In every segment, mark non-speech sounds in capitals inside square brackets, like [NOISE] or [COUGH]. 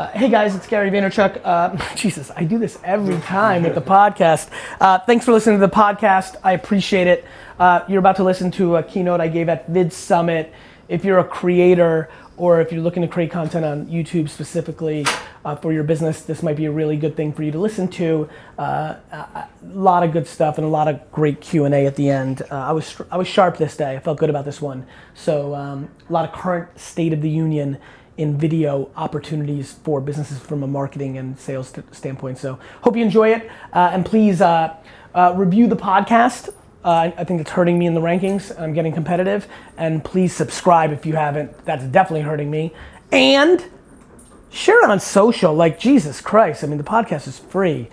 Uh, hey guys, it's Gary Vaynerchuk. Uh, [LAUGHS] Jesus, I do this every time with the podcast. Uh, thanks for listening to the podcast. I appreciate it. Uh, you're about to listen to a keynote I gave at Vid Summit. If you're a creator or if you're looking to create content on YouTube specifically uh, for your business, this might be a really good thing for you to listen to. A lot of good stuff and a lot of great Q and A at the end. I was I was sharp this day. I felt good about this one. So um, a lot of current state of the union in video opportunities for businesses from a marketing and sales st- standpoint. So hope you enjoy it, uh, and please uh, uh, review the podcast. Uh, I think it's hurting me in the rankings. I'm getting competitive, and please subscribe if you haven't. That's definitely hurting me. And share it on social. Like Jesus Christ, I mean the podcast is free.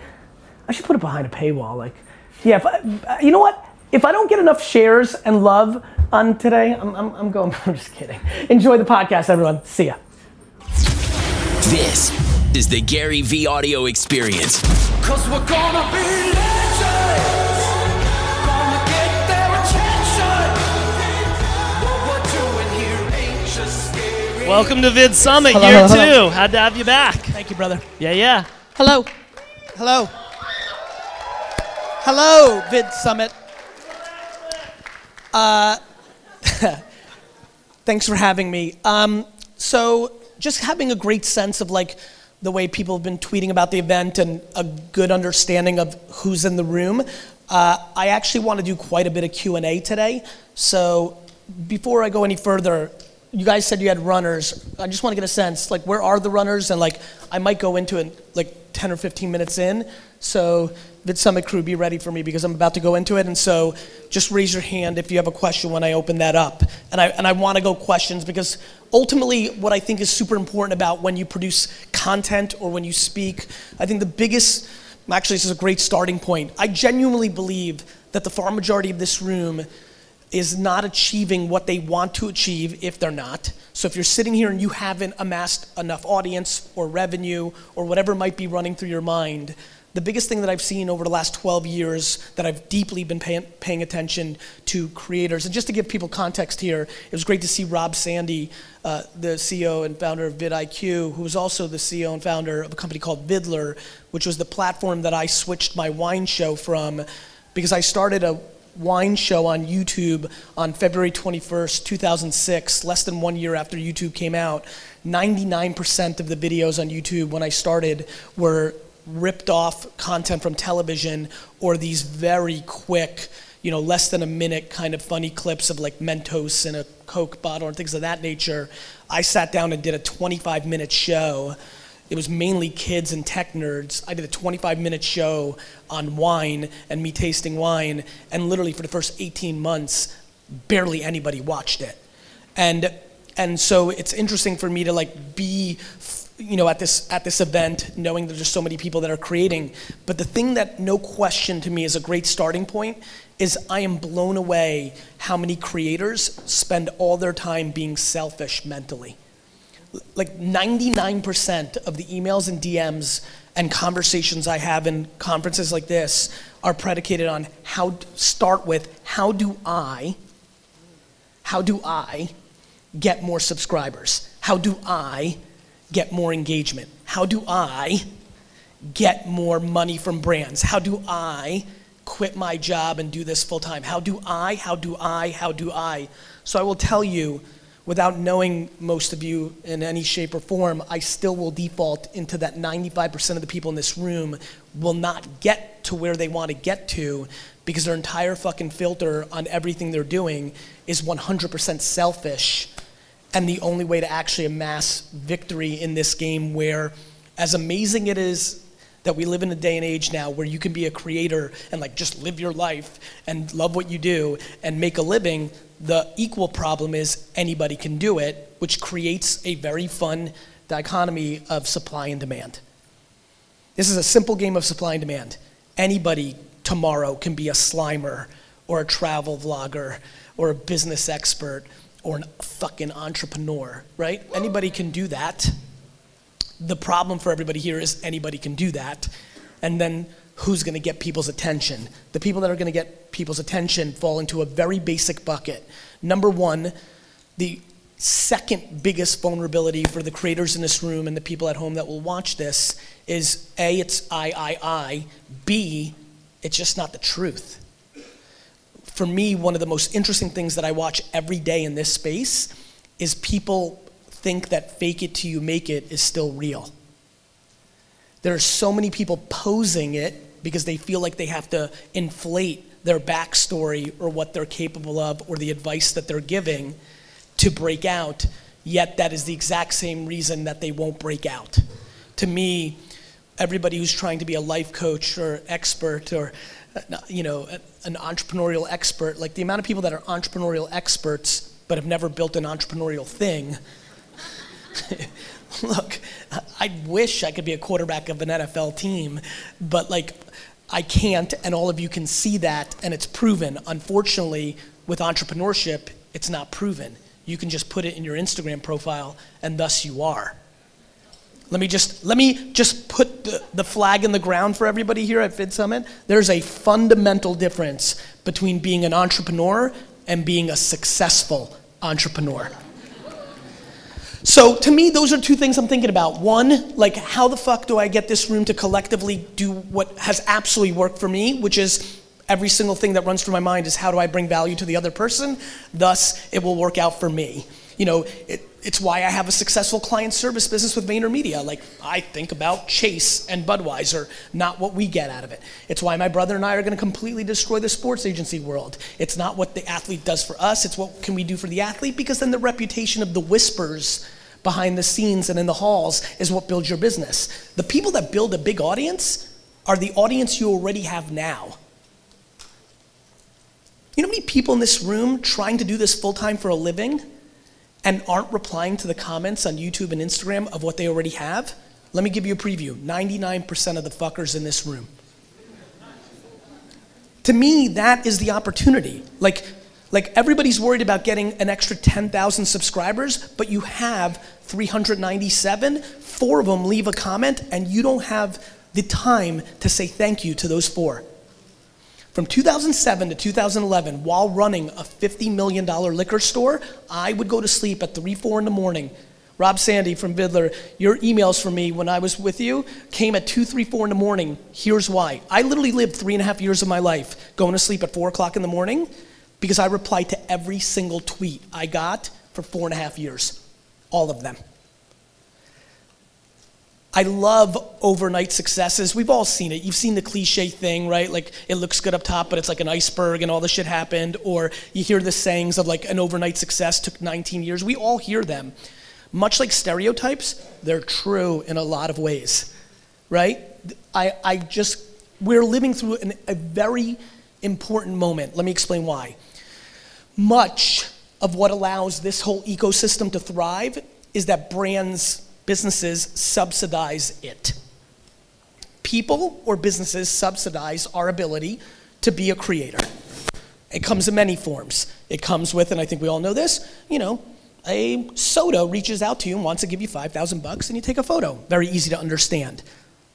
I should put it behind a paywall. Like, yeah, I, you know what? If I don't get enough shares and love on today, I'm, I'm, I'm going. [LAUGHS] I'm just kidding. Enjoy the podcast, everyone. See ya. This is the GaryVee audio experience. Cause we're gonna be legends. Gonna get their attention. What we're doing here ain't just scary. Welcome to Vid Summit, hello, year hello. two. Had to have you back. Thank you, brother. Yeah, yeah. Hello. Hello. Hello, Vid Summit. Uh, [LAUGHS] thanks for having me. Um, so just having a great sense of like the way people have been tweeting about the event and a good understanding of who's in the room. Uh, I actually want to do quite a bit of Q&A today. So before I go any further, you guys said you had runners. I just want to get a sense, like where are the runners? And like I might go into it like 10 or 15 minutes in. So Vid Summit crew, be ready for me because I'm about to go into it. And so just raise your hand if you have a question when I open that up. And I, and I want to go questions because ultimately what I think is super important about when you produce content or when you speak, I think the biggest, actually this is a great starting point. I genuinely believe that the far majority of this room is not achieving what they want to achieve if they're not. So if you're sitting here and you haven't amassed enough audience or revenue or whatever might be running through your mind, the biggest thing that I've seen over the last 12 years that I've deeply been pay- paying attention to creators, and just to give people context here, it was great to see Rob Sandie, uh, the CEO and founder of vidIQ, who was also the CEO and founder of a company called Viddler, which was the platform that I switched my wine show from because I started a wine show on YouTube on February 21st, 2006, less than one year after YouTube came out. 99% of the videos on YouTube when I started were ripped off content from television or these very quick, you know, less than a minute kind of funny clips of like Mentos in a Coke bottle and things of that nature. I sat down and did a 25 minute show. It was mainly kids and tech nerds. I did a 25 minute show on wine and me tasting wine, and literally for the first 18 months, barely anybody watched it. And and so it's interesting for me to like be you know, at this, at this event, knowing there's so many people that are creating. But the thing that, no question to me, is a great starting point is I am blown away how many creators spend all their time being selfish mentally. Like 99% of the emails and DMs and conversations I have in conferences like this are predicated on how, start with, how do I, how do I get more subscribers? How do I get more engagement? How do I get more money from brands? How do I quit my job and do this full time? How do I, how do I, how do I? So I will tell you, without knowing most of you in any shape or form, I still will default into that 95% of the people in this room will not get to where they want to get to because their entire fucking filter on everything they're doing is 100% selfish and the only way to actually amass victory in this game where as amazing it is that we live in a day and age now where you can be a creator and like just live your life and love what you do and make a living the equal problem is anybody can do it which creates a very fun dichotomy of supply and demand. This is a simple game of supply and demand. Anybody tomorrow can be a slimer or a travel vlogger or a business expert or a fucking entrepreneur, right? Anybody can do that. The problem for everybody here is anybody can do that. And then who's going to get people's attention? The people that are going to get people's attention fall into a very basic bucket. Number one, the second biggest vulnerability for the creators in this room and the people at home that will watch this is A, it's I, I, I. B, it's just not the truth. For me, one of the most interesting things that I watch every day in this space is people think that fake it till you make it is still real. There are so many people posing it because they feel like they have to inflate their backstory or what they're capable of or the advice that they're giving to break out, yet that is the exact same reason that they won't break out. To me, everybody who's trying to be a life coach or expert or uh, you know an entrepreneurial expert like the amount of people that are entrepreneurial experts but have never built an entrepreneurial thing [LAUGHS] look i wish i could be a quarterback of an nfl team but like i can't and all of you can see that and it's proven unfortunately with entrepreneurship it's not proven you can just put it in your Instagram profile, and thus you are. Let me just let me just put the, the flag in the ground for everybody here at Vid Summit. There's a fundamental difference between being an entrepreneur and being a successful entrepreneur. So to me, those are two things I'm thinking about. One, like how the fuck do I get this room to collectively do what has absolutely worked for me, which is every single thing that runs through my mind is how do I bring value to the other person? Thus, it will work out for me. You know, it, it's why I have a successful client service business with VaynerMedia. Like, I think about Chase and Budweiser, not what we get out of it. It's why my brother and I are going to completely destroy the sports agency world. It's not what the athlete does for us, it's what can we do for the athlete, because then the reputation of the whispers behind the scenes and in the halls is what builds your business. The people that build a big audience are the audience you already have now. You know how many people in this room trying to do this full time for a living and aren't replying to the comments on YouTube and Instagram of what they already have? Let me give you a preview 99% of the fuckers in this room. to me, that is the opportunity. Like, like everybody's worried about getting an extra 10,000 subscribers, but you have 397, four of them leave a comment, and you don't have the time to say thank you to those four. From 2007 to 2011, while running a $50 million liquor store, I would go to sleep at 3, 4 in the morning. Rob Sandie from Viddler, your emails from me when I was with you came at 2, 3, 4 in the morning. Here's why. I literally lived three and a half years of my life going to sleep at 4 o'clock in the morning because I replied to every single tweet I got for four and a half years. All of them. I love overnight successes. We've all seen it. You've seen the cliche thing, right? Like it looks good up top, but it's like an iceberg and all the shit happened. Or you hear the sayings of like an overnight success took 19 years. We all hear them. Much like stereotypes, they're true in a lot of ways, right? I, I just, we're living through an, a very important moment. Let me explain why. Much of what allows this whole ecosystem to thrive is that brands businesses subsidize it. People or businesses subsidize our ability to be a creator. It comes in many forms. It comes with, and I think we all know this, you know, a soda reaches out to you and wants to give you 5,000 bucks and you take a photo. Very easy to understand.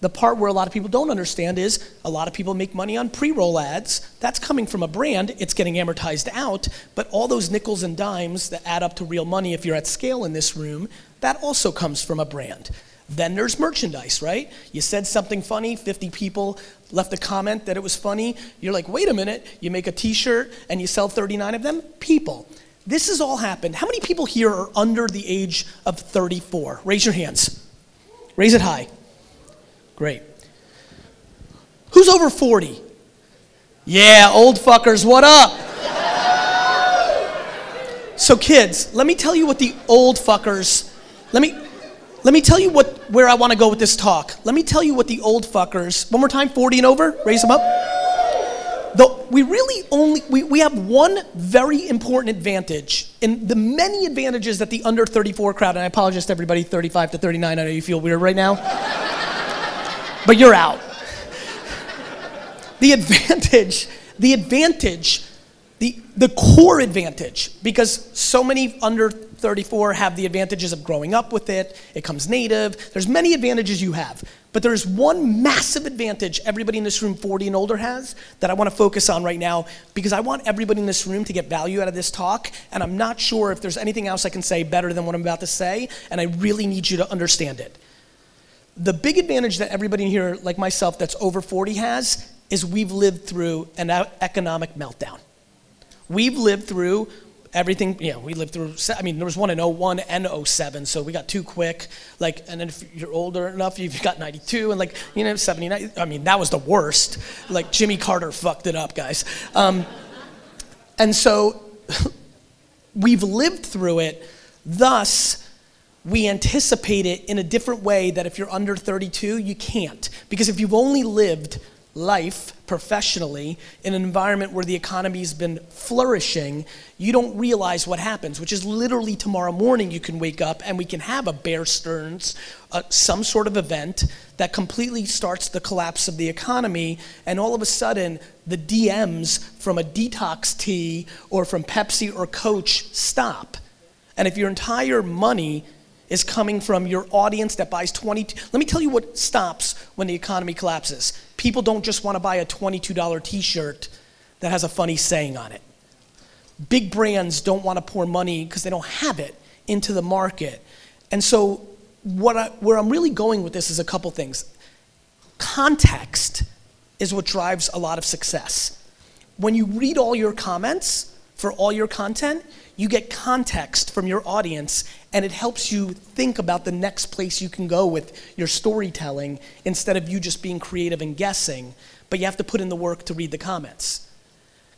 The part where a lot of people don't understand is a lot of people make money on pre roll ads. That's coming from a brand, it's getting amortized out, but all those nickels and dimes that add up to real money if you're at scale in this room, that also comes from a brand. Then there's merchandise, right? You said something funny, 50 people left a comment that it was funny. You're like, wait a minute, you make a t shirt and you sell 39 of them? People. This has all happened. How many people here are under the age of 34? Raise your hands. Raise it high. Great. Who's over 40? Yeah, old fuckers, what up? so, kids, let me tell you what the old fuckers, let me, let me tell you what, where I want to go with this talk. Let me tell you what the old fuckers, one more time, 40 and over, raise them up. The, we really only, we, we have one very important advantage in the many advantages that the under 34 crowd, and I apologize to everybody 35 to 39, I know you feel weird right now [LAUGHS] but you're out. The advantage, the advantage, the, the core advantage, because so many under 34 have the advantages of growing up with it, it comes native, there's many advantages you have. But there's one massive advantage everybody in this room 40 and older has that I want to focus on right now because I want everybody in this room to get value out of this talk. And I'm not sure if there's anything else I can say better than what I'm about to say. And I really need you to understand it. The big advantage that everybody in here, like myself, that's over 40 has is we've lived through an economic meltdown. We've lived through everything, yeah, we lived through, I mean, there was one in 01 and 07, so we got too quick. Like, and then if you're older enough, you've got 92 and like, you know, 79. I mean, that was the worst. Like, Jimmy Carter fucked it up, guys. Um, and so [LAUGHS] we've lived through it, thus, we anticipate it in a different way that if you're under 32, you can't. Because if you've only lived life professionally in an environment where the economy's been flourishing, you don't realize what happens, which is literally tomorrow morning you can wake up and we can have a Bear Stearns, uh, some sort of event that completely starts the collapse of the economy, and all of a sudden the DMs from a detox tea or from Pepsi or Coach stop. And if your entire money is coming from your audience that buys 20. Let me tell you what stops when the economy collapses. People don't just want to buy a $22 t shirt that has a funny saying on it. Big brands don't want to pour money because they don't have it into the market. And so, what I, where I'm really going with this is a couple things. Context is what drives a lot of success. When you read all your comments for all your content, you get context from your audience and it helps you think about the next place you can go with your storytelling instead of you just being creative and guessing, but you have to put in the work to read the comments.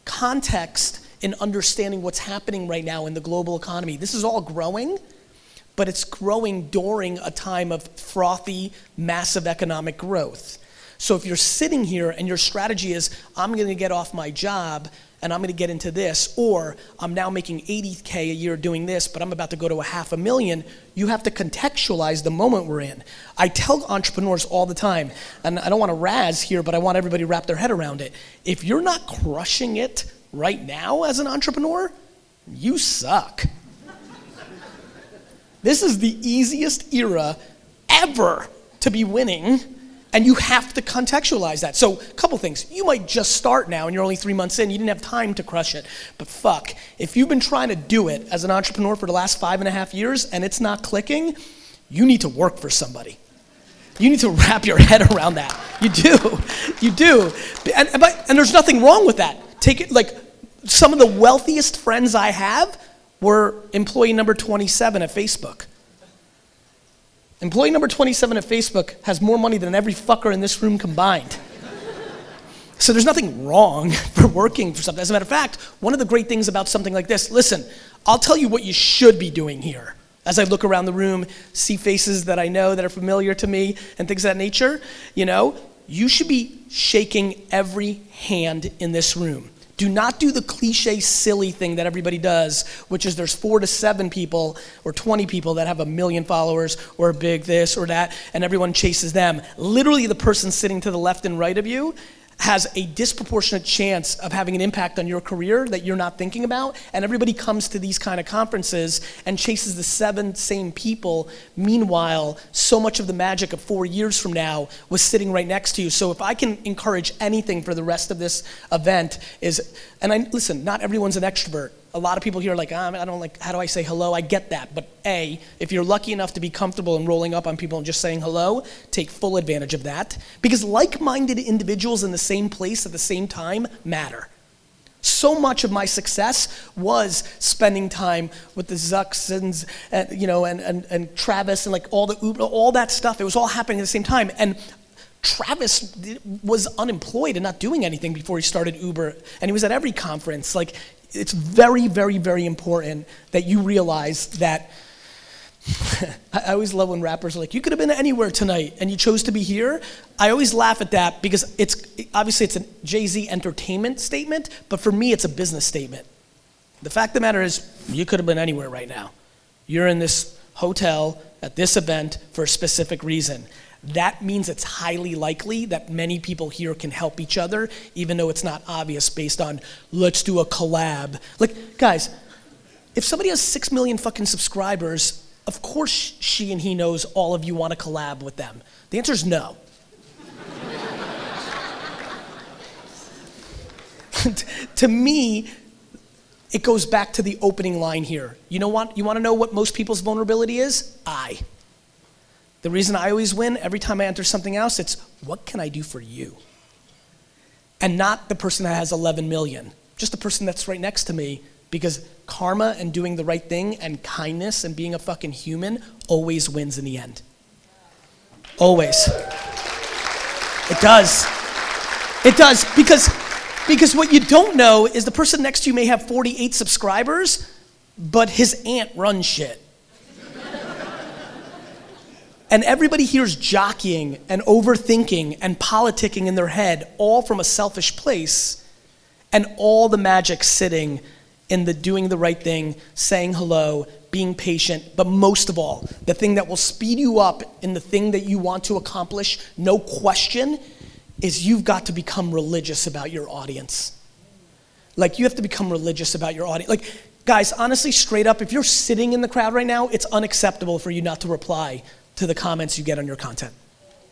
Context in understanding what's happening right now in the global economy. This is all growing, but it's growing during a time of frothy, massive economic growth. So if you're sitting here and your strategy is, I'm going to get off my job and I'm going to get into this, or I'm now making 80K a year doing this, but I'm about to go to a half a million, you have to contextualize the moment we're in. I tell entrepreneurs all the time, and I don't want to razz here, but I want everybody to wrap their head around it. If you're not crushing it right now as an entrepreneur, you suck. this is the easiest era ever to be winning and you have to contextualize that. So, a couple things. You might just start now and you're only three months in, you didn't have time to crush it. But fuck, if you've been trying to do it as an entrepreneur for the last five and a half years and it's not clicking, you need to work for somebody. You need to wrap your head around that. You do. You do. And, and there's nothing wrong with that. Take it like some of the wealthiest friends I have were employee number 27 at Facebook. Employee number 27 at Facebook has more money than every fucker in this room combined. So there's nothing wrong [LAUGHS] for working for something. As a matter of fact, one of the great things about something like this, listen, I'll tell you what you should be doing here. As I look around the room, see faces that I know that are familiar to me and things of that nature, you know, you should be shaking every hand in this room. Do not do the cliche, silly thing that everybody does, which is there's four to seven people or 20 people that have a million followers or a big this or that, and everyone chases them. Literally, the person sitting to the left and right of you has a disproportionate chance of having an impact on your career that you're not thinking about. And everybody comes to these kind of conferences and chases the seven same people. Meanwhile, so much of the magic of four years from now was sitting right next to you. So if I can encourage anything for the rest of this event is, and I listen, not everyone's an extrovert a lot of people here are like, ah, I don't like, how do I say hello? I get that. But A, if you're lucky enough to be comfortable in rolling up on people and just saying hello, take full advantage of that. Because like minded individuals in the same place at the same time matter. So much of my success was spending time with the Zucks and, and you know, and, and, and Travis and like all the Uber, all that stuff. It was all happening at the same time. And Travis was unemployed and not doing anything before he started Uber, and he was at every conference. Like it's very, very, very important that you realize that. [LAUGHS] I always love when rappers are like, "You could have been anywhere tonight, and you chose to be here." I always laugh at that because it's obviously it's a Jay Z entertainment statement, but for me, it's a business statement. The fact of the matter is, you could have been anywhere right now. You're in this hotel at this event for a specific reason that means it's highly likely that many people here can help each other, even though it's not obvious based on let's do a collab. Like, guys, if somebody has six million fucking subscribers, of course she and he knows all of you want to collab with them. The answer is no. [LAUGHS] to me, it goes back to the opening line here. You know what? You want to know what most people's vulnerability is? I. The reason I always win every time I enter something else, it's what can I do for you? And not the person that has 11 million, just the person that's right next to me because karma and doing the right thing and kindness and being a fucking human always wins in the end. Always. It does. It does because because what you don't know is the person next to you may have 48 subscribers, but his aunt runs shit. And everybody here's jockeying and overthinking and politicking in their head, all from a selfish place, and all the magic sitting in the doing the right thing, saying hello, being patient, but most of all, the thing that will speed you up in the thing that you want to accomplish, no question, is you've got to become religious about your audience. Like, you have to become religious about your audience. Like, guys, honestly, straight up, if you're sitting in the crowd right now, it's unacceptable for you not to reply to the comments you get on your content.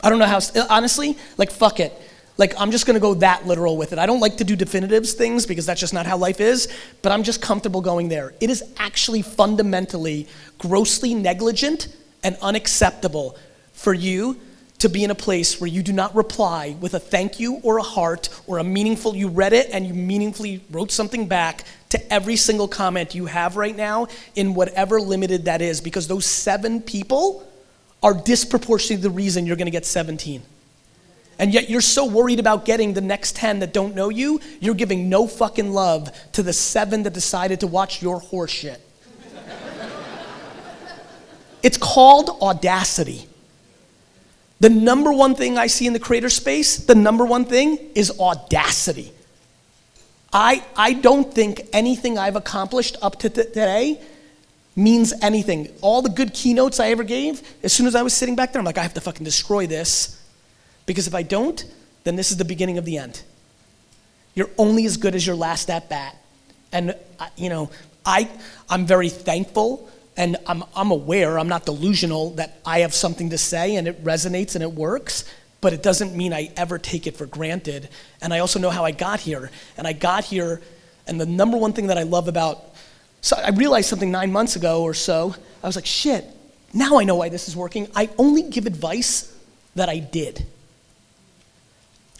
I don't know how, honestly, like, fuck it. Like, I'm just gonna go that literal with it. I don't like to do definitives things because that's just not how life is, but I'm just comfortable going there. It is actually fundamentally grossly negligent and unacceptable for you to be in a place where you do not reply with a thank you or a heart or a meaningful, you read it and you meaningfully wrote something back to every single comment you have right now in whatever limited that is, because those seven people are disproportionately the reason you're gonna get 17. And yet you're so worried about getting the next 10 that don't know you, you're giving no fucking love to the seven that decided to watch your horse shit. it's called audacity. The number one thing I see in the creator space, the number one thing is audacity. I, I don't think anything I've accomplished up to th- today means anything. All the good keynotes I ever gave, as soon as I was sitting back there, I'm like, I have to fucking destroy this. Because if I don't, then this is the beginning of the end. You're only as good as your last at bat. And, uh, you know, I, I'm very thankful and I'm, I'm aware, I'm not delusional that I have something to say and it resonates and it works, but it doesn't mean I ever take it for granted. And I also know how I got here. And I got here, and the number one thing that I love about, so I realized something nine months ago or so. I was like, shit, now I know why this is working. I only give advice that I did.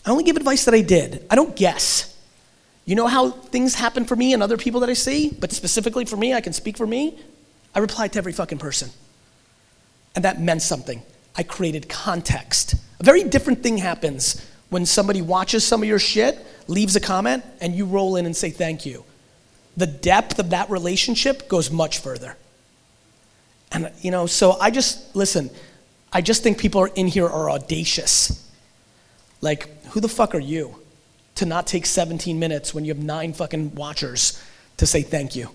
I only give advice that I did. I don't guess. You know how things happen for me and other people that I see, but specifically for me, I can speak for me. I replied to every fucking person. And that meant something. I created context. A very different thing happens when somebody watches some of your shit, leaves a comment, and you roll in and say thank you. The depth of that relationship goes much further. And, you know, so I just, listen, I just think people are in here are audacious. Like, who the fuck are you to not take 17 minutes when you have nine fucking watchers to say thank you?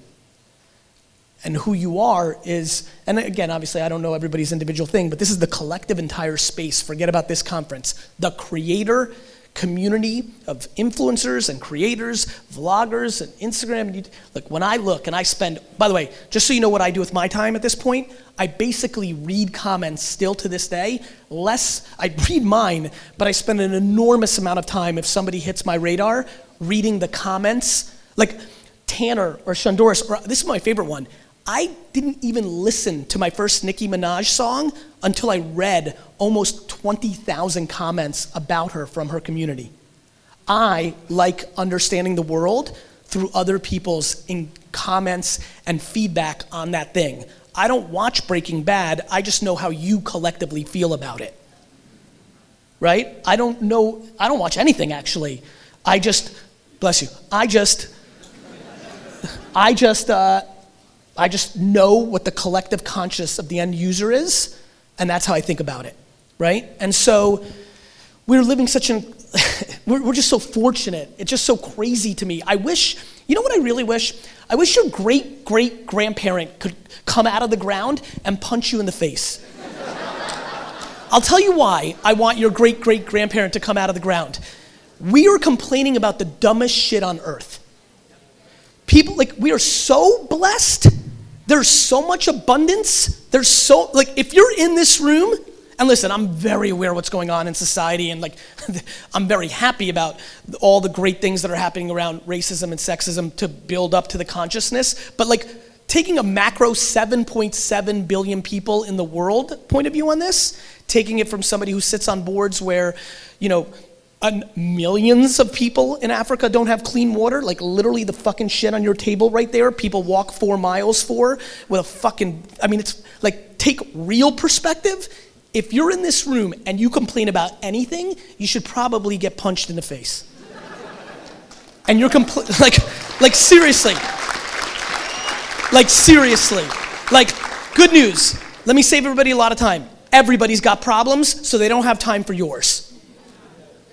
and who you are is, and again, obviously, I don't know everybody's individual thing, but this is the collective entire space. Forget about this conference. The creator community of influencers and creators, vloggers, and Instagram. Look, when I look and I spend, by the way, just so you know what I do with my time at this point, I basically read comments still to this day. Less, I [LAUGHS] read mine, but I spend an enormous amount of time if somebody hits my radar reading the comments. Like Tanner or Shondoris, or this is my favorite one. I didn't even listen to my first Nicki Minaj song until I read almost 20,000 comments about her from her community. I like understanding the world through other people's comments and feedback on that thing. I don't watch Breaking Bad, I just know how you collectively feel about it. Right? I don't know, I don't watch anything actually. I just, bless you, I just, [LAUGHS] I just, uh, I just know what the collective conscious of the end user is, and that's how I think about it, right? And so we're living such an, [LAUGHS] we're, we're just so fortunate. It's just so crazy to me. I wish, you know what I really wish? I wish your great great grandparent could come out of the ground and punch you in the face. [LAUGHS] I'll tell you why I want your great great grandparent to come out of the ground. We are complaining about the dumbest shit on earth. People, like, we are so blessed there's so much abundance. There's so, like, if you're in this room, and listen, I'm very aware what's going on in society, and like, [LAUGHS] I'm very happy about all the great things that are happening around racism and sexism to build up to the consciousness. But like, taking a macro 7.7 billion people in the world point of view on this, taking it from somebody who sits on boards where, you know, millions of people in Africa don't have clean water, like literally the fucking shit on your table right there, people walk four miles for with a fucking, I mean, it's like, take real perspective. If you're in this room and you complain about anything, you should probably get punched in the face. and you're compl- [LAUGHS] like, like seriously, like seriously, like good news. Let me save everybody a lot of time. Everybody's got problems, so they don't have time for yours.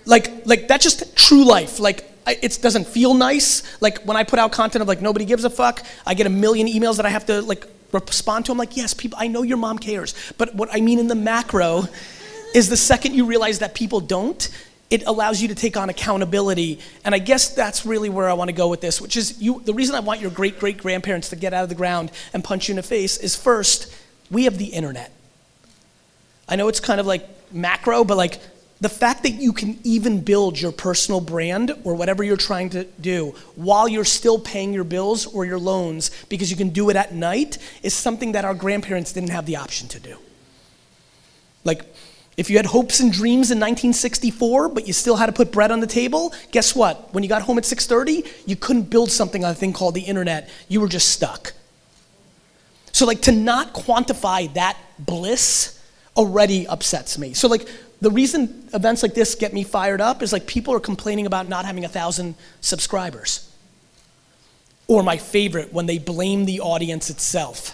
Like, like that's just true life. Like, it doesn't feel nice. Like when I put out content of like nobody gives a fuck, I get a million emails that I have to like respond to. I'm like, yes, people, I know your mom cares. But what I mean in the macro is the second you realize that people don't, it allows you to take on accountability. And I guess that's really where I want to go with this, which is you. The reason I want your great great grandparents to get out of the ground and punch you in the face is first, we have the internet. I know it's kind of like macro, but like the fact that you can even build your personal brand or whatever you're trying to do while you're still paying your bills or your loans because you can do it at night is something that our grandparents didn't have the option to do. Like, if you had hopes and dreams in 1964, but you still had to put bread on the table, guess what? When you got home at 6:30, you couldn't build something on a thing called the internet. You were just stuck. So like to not quantify that bliss already upsets me. So like the reason events like this get me fired up is like people are complaining about not having a thousand subscribers. Or my favorite, when they blame the audience itself.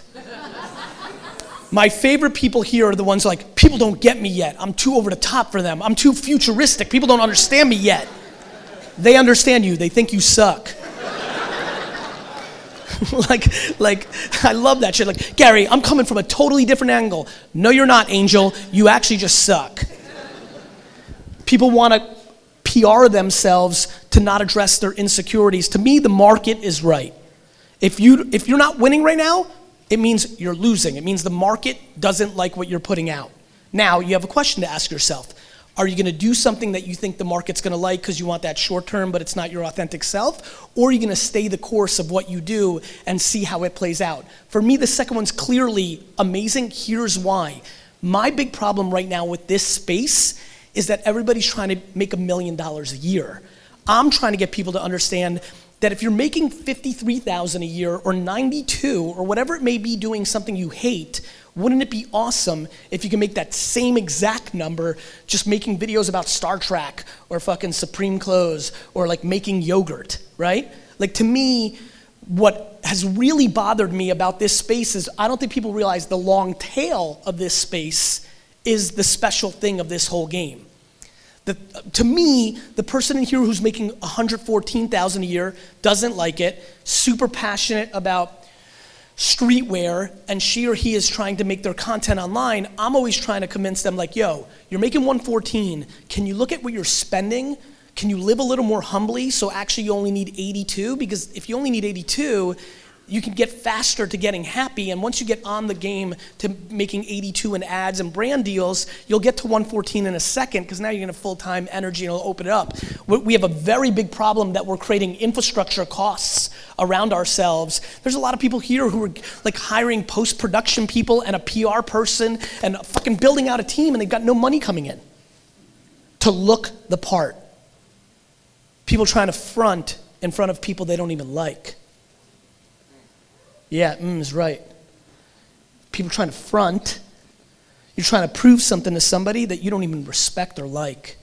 [LAUGHS] my favorite people here are the ones like, people don't get me yet. I'm too over the top for them. I'm too futuristic. People don't understand me yet. They understand you, they think you suck. [LAUGHS] like, like, I love that shit. Like, Gary, I'm coming from a totally different angle. No, you're not, Angel. You actually just suck. People want to PR themselves to not address their insecurities. To me, the market is right. If, you, if you're not winning right now, it means you're losing. It means the market doesn't like what you're putting out. Now, you have a question to ask yourself. Are you going to do something that you think the market's going to like because you want that short term, but it's not your authentic self? Or are you going to stay the course of what you do and see how it plays out? For me, the second one's clearly amazing. Here's why. My big problem right now with this space is that everybody's trying to make a million dollars a year. I'm trying to get people to understand that if you're making 53,000 a year or 92 or whatever it may be doing something you hate, wouldn't it be awesome if you can make that same exact number just making videos about Star Trek or fucking Supreme clothes or like making yogurt, right? Like to me, what has really bothered me about this space is I don't think people realize the long tail of this space is the special thing of this whole game. The, to me, the person in here who's making 114,000 a year doesn't like it, super passionate about streetwear, and she or he is trying to make their content online. I'm always trying to convince them, like, yo, you're making 114. Can you look at what you're spending? Can you live a little more humbly so actually you only need 82? Because if you only need 82, you can get faster to getting happy. And once you get on the game to making 82 in ads and brand deals, you'll get to 114 in a second because now you're going to full time energy and it'll open it up. We have a very big problem that we're creating infrastructure costs around ourselves. There's a lot of people here who are like hiring post production people and a PR person and fucking building out a team and they've got no money coming in to look the part. People trying to front in front of people they don't even like. Yeah, mm is right. People trying to front. You're trying to prove something to somebody that you don't even respect or like.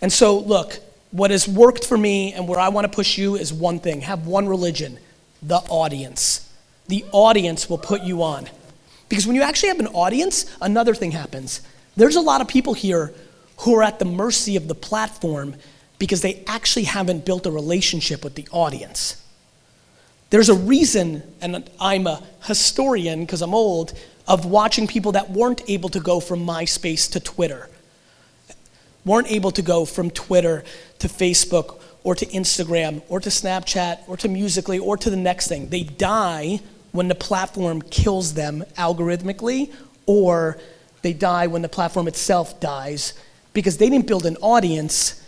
And so, look, what has worked for me and where I want to push you is one thing have one religion the audience. The audience will put you on. Because when you actually have an audience, another thing happens. There's a lot of people here who are at the mercy of the platform because they actually haven't built a relationship with the audience. There's a reason, and I'm a historian because I'm old, of watching people that weren't able to go from MySpace to Twitter, weren't able to go from Twitter to Facebook or to Instagram or to Snapchat or to Musical.ly or to the next thing. They die when the platform kills them algorithmically, or they die when the platform itself dies because they didn't build an audience.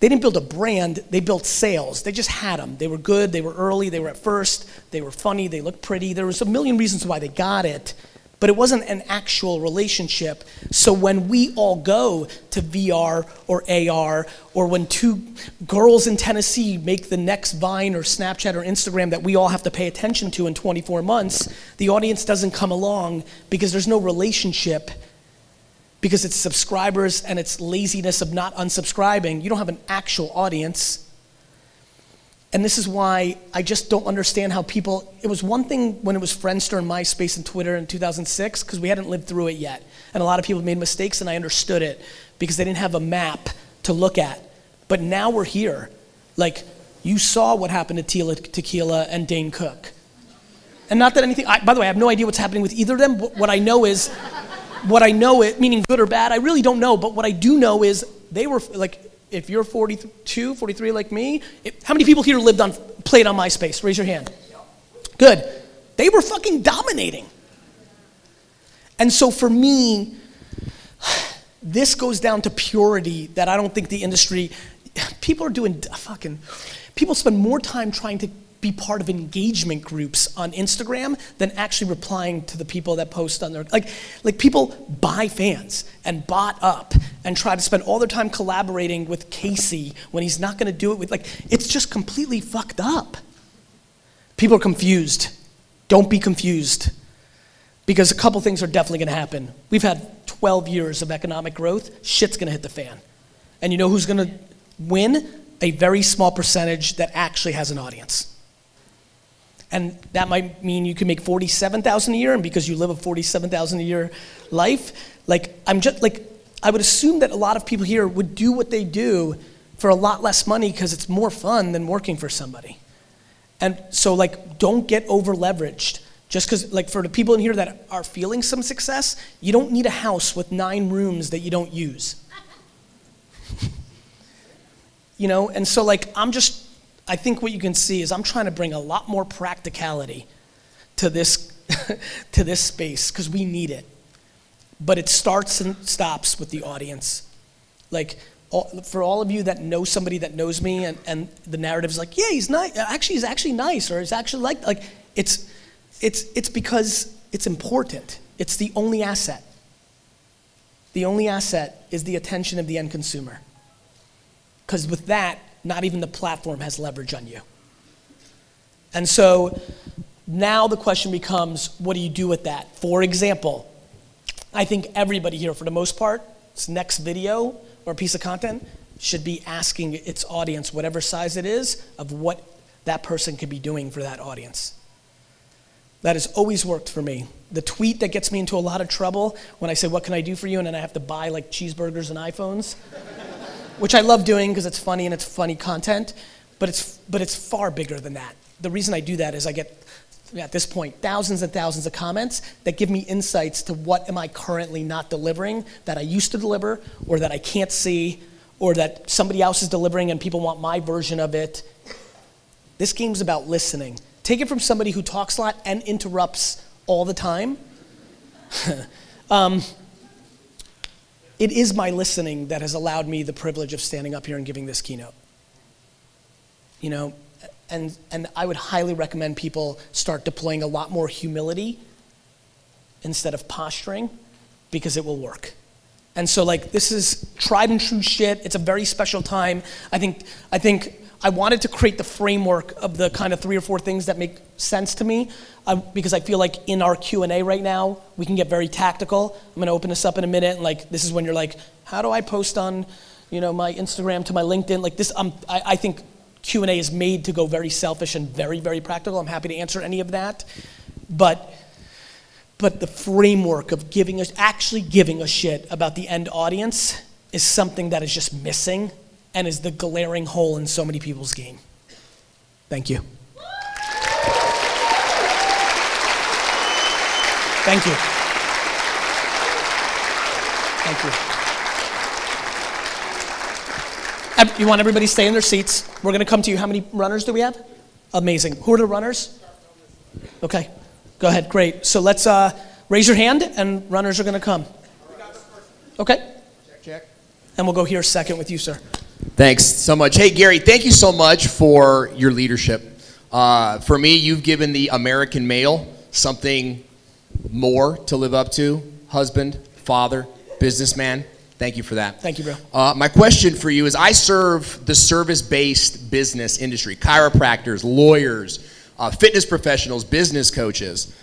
They didn't build a brand, they built sales. They just had them. They were good, they were early, they were at first, they were funny, they looked pretty. There was a million reasons why they got it, but it wasn't an actual relationship. So when we all go to VR or AR, or when two girls in Tennessee make the next Vine or Snapchat or Instagram that we all have to pay attention to in 24 months, the audience doesn't come along because there's no relationship because it's subscribers and it's laziness of not unsubscribing. You don't have an actual audience. And this is why I just don't understand how people. It was one thing when it was Friendster and MySpace and Twitter in 2006 because we hadn't lived through it yet. And a lot of people made mistakes and I understood it because they didn't have a map to look at. But now we're here. Like, you saw what happened to Tequila and Dane Cook. And not that anything, I, by the way, I have no idea what's happening with either of them. What I know is, what I know it, meaning good or bad, I really don't know. But what I do know is they were like, if you're 42, 43 like me, it, how many people here lived on, played on MySpace? Raise your hand. Good. They were fucking dominating. And so for me, this goes down to purity that I don't think the industry, people are doing fucking, people spend more time trying to be part of engagement groups on Instagram than actually replying to the people that post on their like like people buy fans and bot up and try to spend all their time collaborating with Casey when he's not going to do it with like it's just completely fucked up. People are confused. Don't be confused. Because a couple things are definitely going to happen. We've had 12 years of economic growth. Shit's going to hit the fan. And you know who's going to win? A very small percentage that actually has an audience and that might mean you can make 47,000 a year and because you live a 47,000 a year life like I'm just like I would assume that a lot of people here would do what they do for a lot less money because it's more fun than working for somebody. And so like don't get over leveraged. Just because, like, for the people in here that are feeling some success, you don't need a house with nine rooms that you don't use. [LAUGHS] you know, and so, like, I'm just I think what you can see is I'm trying to bring a lot more practicality to this, [LAUGHS] to this space because we need it. But it starts and stops with the audience. Like, all, for all of you that know somebody that knows me and, and the narrative's like, yeah, he's nice. Actually, he's actually nice, or he's actually like, like it's, it's, it's because it's important. It's the only asset. The only asset is the attention of the end consumer. Because with that, not even the platform has leverage on you. And so now the question becomes what do you do with that? For example, I think everybody here, for the most part, this next video or piece of content should be asking its audience, whatever size it is, of what that person could be doing for that audience. That has always worked for me. The tweet that gets me into a lot of trouble when I say, What can I do for you? and then I have to buy like cheeseburgers and iPhones which I love doing because it's funny and it's funny content, but it's, but it's far bigger than that. The reason I do that is I get, at this point, thousands and thousands of comments that give me insights to what am I currently not delivering that I used to deliver or that I can't see or that somebody else is delivering and people want my version of it. This game's about listening. Take it from somebody who talks a lot and interrupts all the time. [LAUGHS] um, it is my listening that has allowed me the privilege of standing up here and giving this keynote. You know, and, and I would highly recommend people start deploying a lot more humility instead of posturing because it will work. And so like this is tried and true shit. It's a very special time. I think I think I wanted to create the framework of the kind of three or four things that make sense to me uh, because I feel like in our Q&A right now, we can get very tactical. I'm going to open this up in a minute. And like, this is when you're like, how do I post on, you know, my Instagram to my LinkedIn? Like this, um, I, I think Q&A is made to go very selfish and very, very practical. I'm happy to answer any of that. But, but the framework of giving us, actually giving a shit about the end audience is something that is just missing and is the glaring hole in so many people's game. Thank you. Thank you. Thank you. You want everybody to stay in their seats. We're going to come to you. How many runners do we have? Amazing. Who are the runners? Okay. Go ahead, great. So let's uh, raise your hand, and runners are going to come. Okay. Check, check. And we'll go here second with you, sir. Thanks so much. Hey, Gary, thank you so much for your leadership. Uh, for me, you've given the American male something more to live up to husband, father, businessman. Thank you for that. Thank you, bro. Uh, my question for you is I serve the service based business industry, chiropractors, lawyers, uh, fitness professionals, business coaches.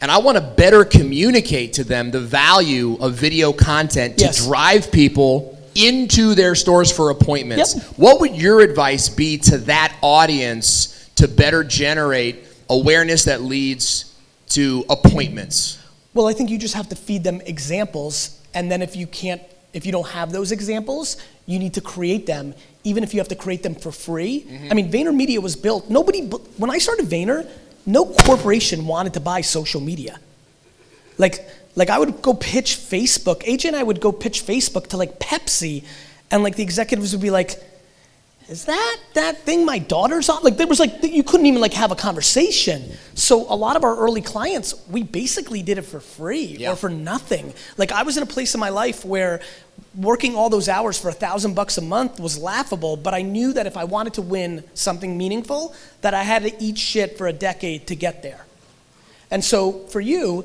And I want to better communicate to them the value of video content to Yes. drive people into their stores for appointments. Yep. What would your advice be to that audience to better generate awareness that leads to appointments? Well, I think you just have to feed them examples, and then if you can't, if you don't have those examples, you need to create them, even if you have to create them for free. Mm-hmm. I mean, VaynerMedia was built. Nobody, when I started Vayner, no corporation wanted to buy social media. Like, like I would go pitch Facebook. AJ and I would go pitch Facebook to like Pepsi, and like the executives would be like, "Is that that thing my daughter's on?" Like there was like you couldn't even like have a conversation. So a lot of our early clients, we basically did it for free Yeah. or for nothing. Like I was in a place in my life where working all those hours for a thousand bucks a month was laughable, but I knew that if I wanted to win something meaningful, that I had to eat shit for a decade to get there. And so for you,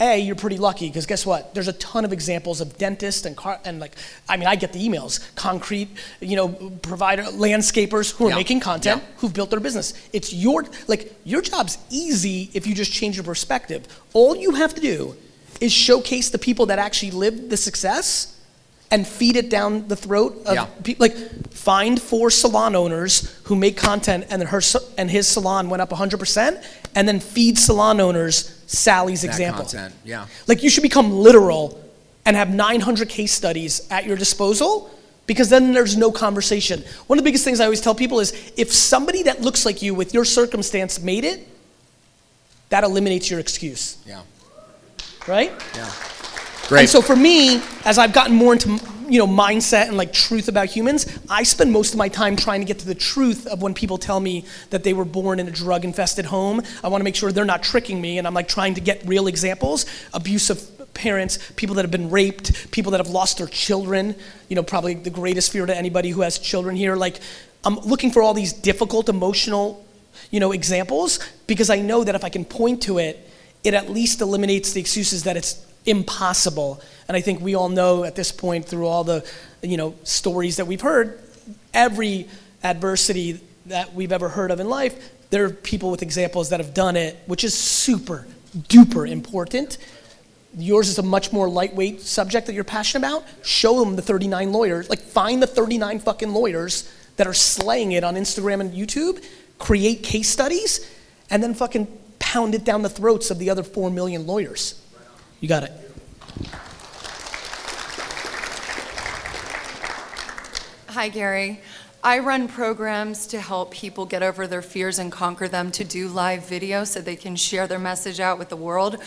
A, you're pretty lucky because guess what? There's a ton of examples of dentists and car and like I mean I get the emails, concrete, you know, provider landscapers who are Yeah. making content Yeah. who've built their business. It's your like your job's easy if you just change your perspective. All you have to do is showcase the people that actually lived the success and feed it down the throat of Yeah. people like find four salon owners who make content and her and his salon went up 100% and then feed salon owners Sally's That example. content, yeah. Like you should become literal and have 900 case studies at your disposal because then there's no conversation. One of the biggest things I always tell people is if somebody that looks like you with your circumstance made it, that eliminates your excuse, Yeah. right? Yeah. Great. And so for me, as I've gotten more into you know mindset and like truth about humans, I spend most of my time trying to get to the truth of when people tell me that they were born in a drug-infested home. I want to make sure they're not tricking me, and I'm like trying to get real examples: abusive parents, people that have been raped, people that have lost their children. You know, probably the greatest fear to anybody who has children here. Like, I'm looking for all these difficult emotional, you know, examples because I know that if I can point to it, it at least eliminates the excuses that it's impossible. And I think we all know at this point through all the, you know, stories that we've heard, every adversity that we've ever heard of in life, there are people with examples that have done it, which is super duper important. Yours is a much more lightweight subject that you're passionate about. Show them the 39 lawyers. Like, find the 39 fucking lawyers that are slaying it on Instagram and YouTube, create case studies, and then fucking pound it down the throats of the other 4 million lawyers. You got it. Hi, Gary. I run programs to help people get over their fears and conquer them to do live video so they can share their message out with the world.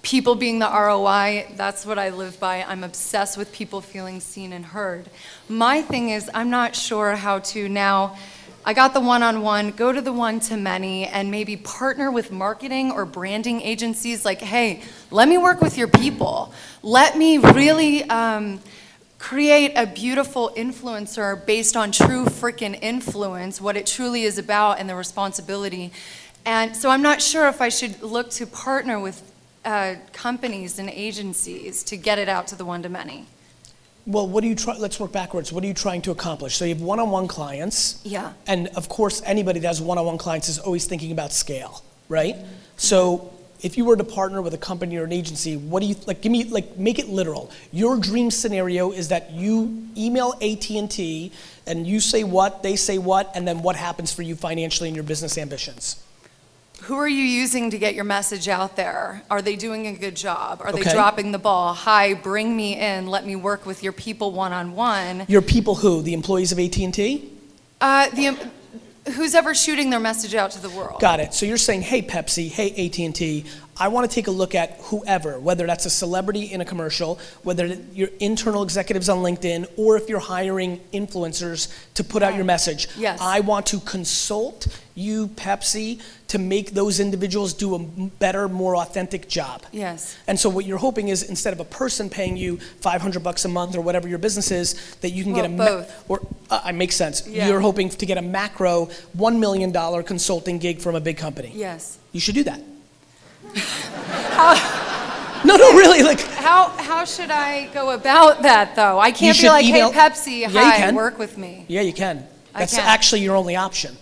People being the ROI, that's what I live by. I'm obsessed with people feeling seen and heard. My thing is, I'm not sure how to now. I got the one on one, go to the one to many, and maybe partner with marketing or branding agencies like, hey, let me work with your people. Let me really. Um, create a beautiful influencer based on true freaking influence, what it truly is about, and the responsibility. And so I'm not sure if I should look to partner with uh, companies and agencies to get it out to the one to many. Well, what do you try? Let's work backwards. What are you trying to accomplish? So you have one-on-one clients. Yeah. And of course, anybody that has one-on-one clients is always thinking about scale, right? So if you were to partner with a company or an agency, what do you like? Give me like make it literal. Your dream scenario is that you email AT and T, and you say what, they say what, and then what happens for you financially in your business ambitions. Who are you using to get your message out there? Are they doing a good job? Are they Okay. dropping the ball? Hi, bring me in. Let me work with your people one on one. Your people who? The employees of AT and T? Uh, the who's ever shooting their message out to the world? Got it. So you're saying, hey Pepsi, hey AT&T, I want to take a look at whoever, whether that's a celebrity in a commercial, whether you're internal executives on LinkedIn, or if you're hiring influencers to put out your message. Yes. I want to consult you, Pepsi, to make those individuals do a better, more authentic job. Yes. And so what you're hoping is instead of a person paying you 500 bucks a month or whatever your business is, that you can get a Well, ma- both. or uh, it makes sense. Yeah. You're hoping to get a macro 1 million dollar consulting gig from a big company. Yes. You should do that. [LAUGHS] no, no, really like How, how should I go about that, though? I can't be like, email- hey, Pepsi, Yeah, you hi, can. work with me. yeah, you can. That's can. actually your only option.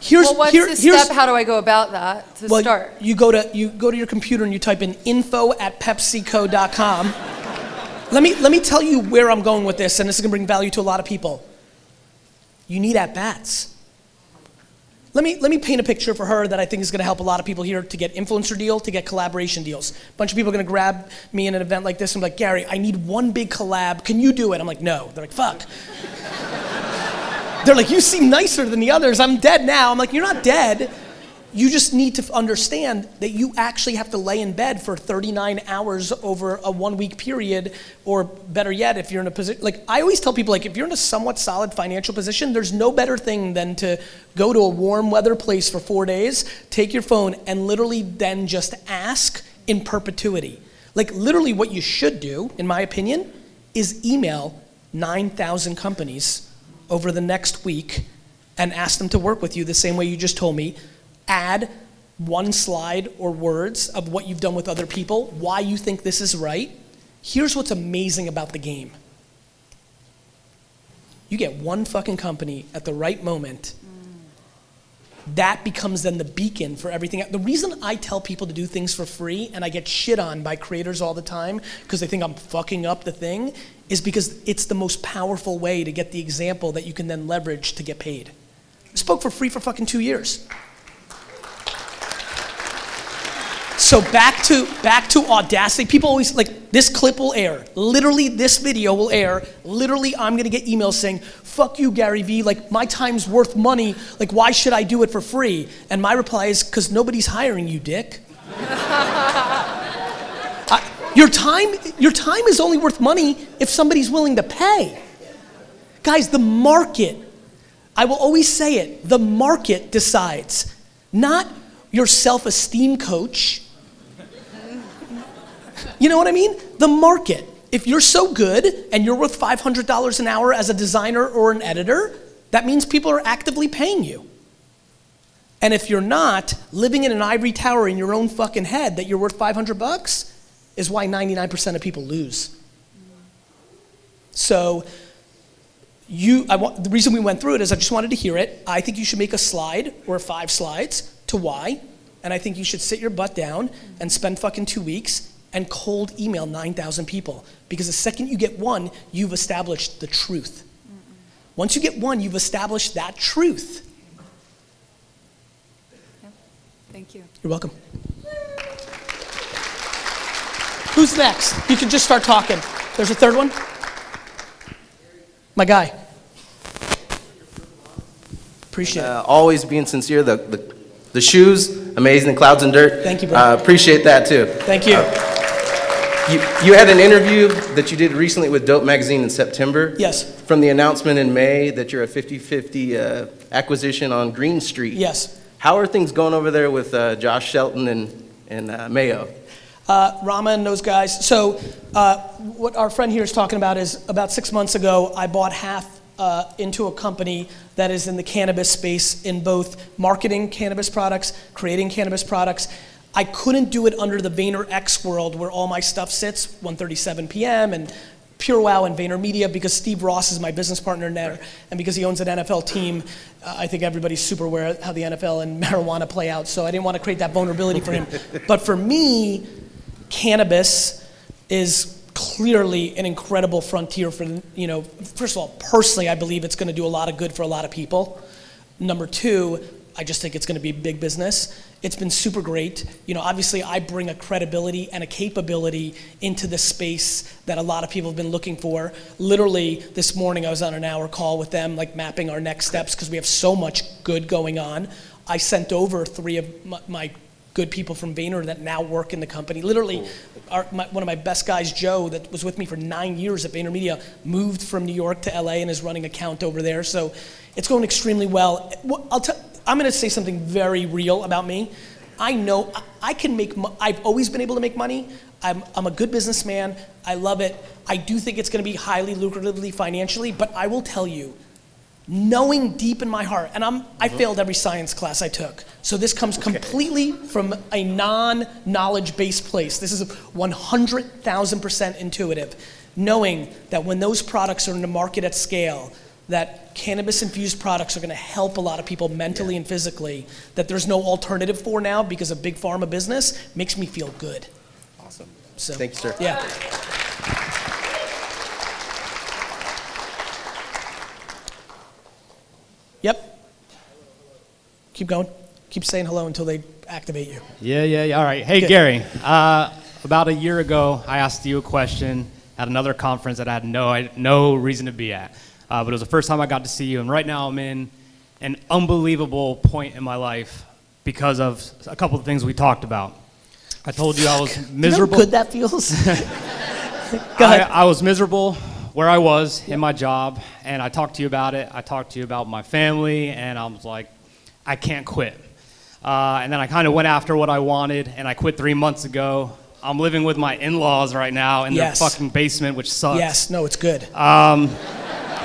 Here's Well, what's here- the here's- step? How do I go about that to well, start? You go to you go to your computer and you type in info at PepsiCo.com. let me let me tell you where I'm going with this, and this is gonna bring value to a lot of people. You need at bats. Let me let me paint a picture for her that I think is gonna help a lot of people here to get influencer deal, to get collaboration deals. A bunch of people are gonna grab me in an event like this and be like, Gary, I need one big collab. Can you do it? I'm like, no. They're like, fuck. [LAUGHS] They're like, you seem nicer than the others. I'm dead now. I'm like, you're not dead. You just need to understand that you actually have to lay in bed for 39 hours over a one week period, or better yet, if you're in a position, like I always tell people, like if you're in a somewhat solid financial position, there's no better thing than to go to a warm weather place for four days, take your phone, and literally then just ask in perpetuity. Like literally, what you should do, in my opinion, is email 9,000 companies over the next week and ask them to work with you the same way you just told me. Add one slide or words of what you've done with other people, why you think this is right. Here's what's amazing about the game you get one fucking company at the right moment. That becomes then the beacon for everything. The reason I tell people to do things for free and I get shit on by creators all the time because they think I'm fucking up the thing is because it's the most powerful way to get the example that you can then leverage to get paid. I spoke for free for fucking two years. So back to back to audacity. People always like this clip will air. Literally, this video will air. Literally, I'm gonna get emails saying, "Fuck you, Gary Vee. Like my time's worth money. Like why should I do it for free?" And my reply is, "Cause nobody's hiring you, dick." [LAUGHS] Your time, your time is only worth money if somebody's willing to pay. Guys, the market. I will always say it. The market decides, not your self-esteem coach. You know what I mean? The market. If you're so good and you're worth $500 an hour as a designer or an editor, that means people are actively paying you. And if you're not, living in an ivory tower in your own fucking head that you're worth 500 bucks is why 99% of people lose. So, you, I want, the reason we went through it is I just wanted to hear it. I think you should make a slide or five slides to why, and I think you should sit your butt down and spend fucking two weeks and cold email 9,000 people. Because the second you get one, you've established the truth. Once you get one, you've established that truth. Thank you. You're welcome. Who's next? You can just start talking. There's a third one? My guy. Appreciate it. Uh, always being sincere. The, the, the shoes, amazing. The clouds and dirt. Thank you, bro. Uh, appreciate that too. Thank you. You, you had an interview that you did recently with Dope Magazine in September. Yes. From the announcement in May that you're a 50 50 uh, acquisition on Green Street. Yes. How are things going over there with uh, Josh Shelton and, and uh, Mayo? Uh, Rama and those guys. So, uh, what our friend here is talking about is about six months ago, I bought half uh, into a company that is in the cannabis space in both marketing cannabis products, creating cannabis products. I couldn't do it under the VaynerX world where all my stuff sits, ONE37pm and PureWow and VaynerMedia because Steve Ross is my business partner there, and because he owns an NFL team, uh, I think everybody's super aware of how the NFL and marijuana play out. So I didn't want to create that vulnerability for him. [LAUGHS] but for me, cannabis is clearly an incredible frontier for you know. First of all, personally, I believe it's going to do a lot of good for a lot of people. Number two, I just think it's going to be big business. It's been super great. You know, obviously, I bring a credibility and a capability into the space that a lot of people have been looking for. Literally, this morning I was on an hour call with them, like mapping our next steps because we have so much good going on. I sent over three of my, good people from Vayner that now work in the company. Literally, our, my, one of my best guys, Joe, that was with me for nine years at VaynerMedia, moved from New York to LA and is running account over there. So it's going extremely well. Well, I'll tell. I'm going to say something very real about me. I know I- can make. I've always been able to make money. I'm, I'm a good businessman. I love it. I do think it's going to be highly lucratively financially. But I will tell you, knowing deep in my heart, and I'm, I mm-hmm. failed every science class I took. So this comes completely from a non knowledge based place. This is 100,000% intuitive. Knowing that when those products are in the market at scale, that cannabis infused products are going to help a lot of people mentally and physically, that there's no alternative for now because of big pharma business, makes me feel good. Awesome. So, Thank you, sir. Yeah. Yep. Keep going. Keep saying hello until they activate you. Yeah, yeah, yeah. All right. Hey, Good. Gary. Uh, about a year ago, I asked you a question at another conference that I had no, no reason to be at. Uh, but it was the first time I got to see you, and right now I'm in an unbelievable point in my life because of a couple of things we talked about. I told you I was [LAUGHS] You know how miserable. good that feels? [LAUGHS] [LAUGHS] I. I was miserable where I was in my job, and I talked to you about it. I talked to you about my family, and I was like, I can't quit. Uh, and then I kind of went after what I wanted, and I quit three months ago. I'm living with my in-laws right now in Yes. their fucking basement, which sucks. yes, no, it's good. Um,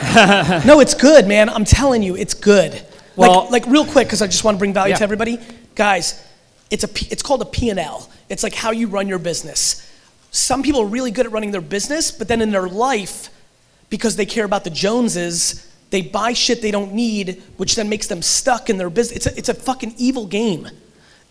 [LAUGHS] no, it's good, man. I'm telling you, it's good. Well- like, like real quick, because I just want to bring value Yeah. to everybody. Guys, it's, a, P- it's called a P&L. It's like how you run your business. Some people are really good at running their business, but then in their life, because they care about the Joneses, they buy shit they don't need, which then makes them stuck in their business. It's a, it's a fucking evil game.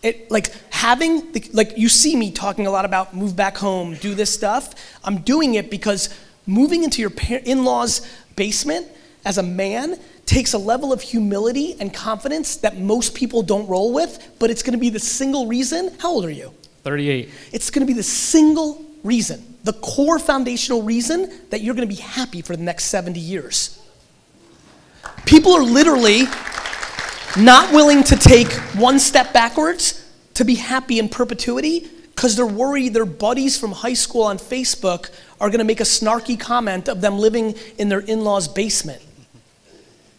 It, like having, the, like you see me talking a lot about move back home, do this stuff. I'm doing it because moving into your in-laws' basement as a man takes a level of humility and confidence that most people don't roll with, but it's going to be the single reason. How old are you? 38. It's going to be the single reason, the core foundational reason that you're going to be happy for the next 70 years. People are literally not willing to take one step backwards to be happy in perpetuity because they're worried their buddies from high school on Facebook are going to make a snarky comment of them living in their in law's basement.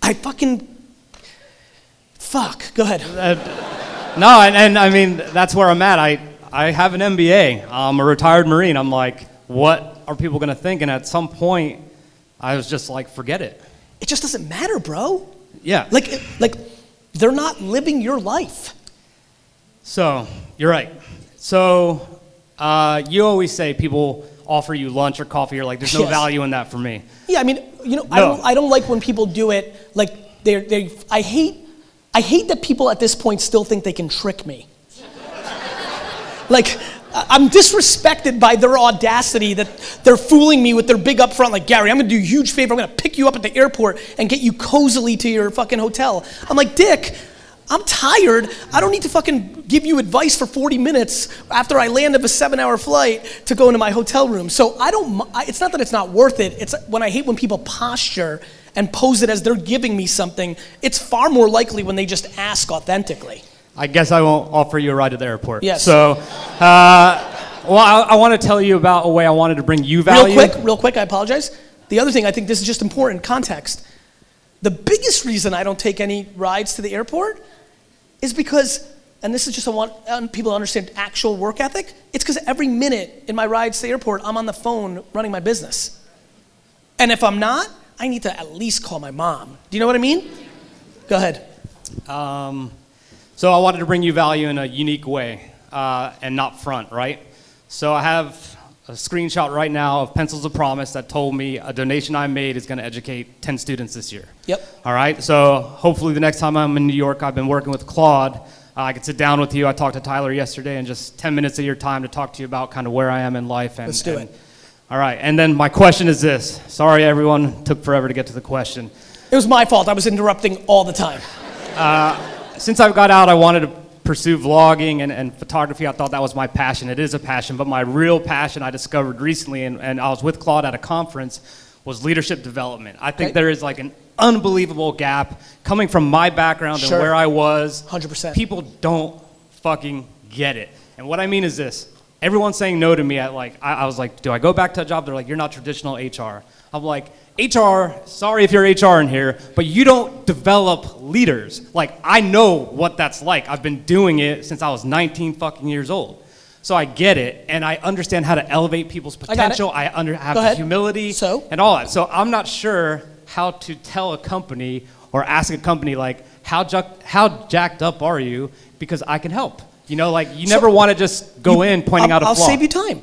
I fucking. Fuck. Go ahead. Uh, no, and, and I mean, that's where I'm at. I, I have an MBA. I'm a retired Marine. I'm like, what are people going to think? And at some point, I was just like, forget it. It just doesn't matter, bro. Yeah. Like, like they're not living your life. So, you're right. So, uh, you always say people offer you lunch or coffee. You're like, there's no Yes. value in that for me. Yeah, I mean, you know, I don't, I don't like when people do it. Like, they're, they, I hate, I hate that people at this point still think they can trick me. like, I'm disrespected by their audacity that they're fooling me with their big upfront. Like, Gary, I'm gonna do you a huge favor. I'm gonna pick you up at the airport and get you cozily to your fucking hotel. I'm like, Dick. I'm tired. I don't need to fucking give you advice for 40 minutes after I land of a seven hour flight to go into my hotel room. So I don't, it's not that it's not worth it. It's when I hate when people posture and pose it as they're giving me something. It's far more likely when they just ask authentically. I guess I won't offer you a ride to the airport. Yes. So, uh, well, I, I want to tell you about a way I wanted to bring you value. Real quick, real quick, I apologize. The other thing, I think this is just important context. The biggest reason I don't take any rides to the airport is because, and this is just I want people to understand actual work ethic. It's because every minute in my rides to the airport, I'm on the phone running my business. And if I'm not, I need to at least call my mom. Do you know what I mean? Go ahead. Um, so I wanted to bring you value in a unique way uh, and not front, right? So I have a screenshot right now of Pencils of Promise that told me a donation I made is going to educate 10 students this year. Yep. All right. So hopefully the next time I'm in New York, I've been working with Claude. Uh, I could sit down with you. I talked to Tyler yesterday, and just 10 minutes of your time to talk to you about kind of where I am in life. And, Let's do and- it. All right. And then my question is this. Sorry, everyone. Took forever to get to the question. It was my fault. I was interrupting all the time. since I've got out, I wanted to pursue vlogging and, and photography. I thought that was my passion. It is a passion, but my real passion I discovered recently, and, and I was with Claude at a conference, was leadership development. I think Okay. there is like an unbelievable gap coming from my background Sure. and where I was. 100%. People don't fucking get it. And what I mean is this. Everyone's saying no to me at like, I, I was like, do I go back to a job? They're like, you're not traditional HR. I'm like, HR, sorry if you're HR in here, but you don't develop leaders. Like, I know what that's like. I've been doing it since I was 19 fucking years old. So I get it, and I understand how to elevate people's potential. I, under, have the humility So? and all that. So I'm not sure how to tell a company or ask a company like, how, jack- how jacked up are you? Because I can help. You know, like you So- never want to just go in pointing I'll, out a I'll flaw. save you time.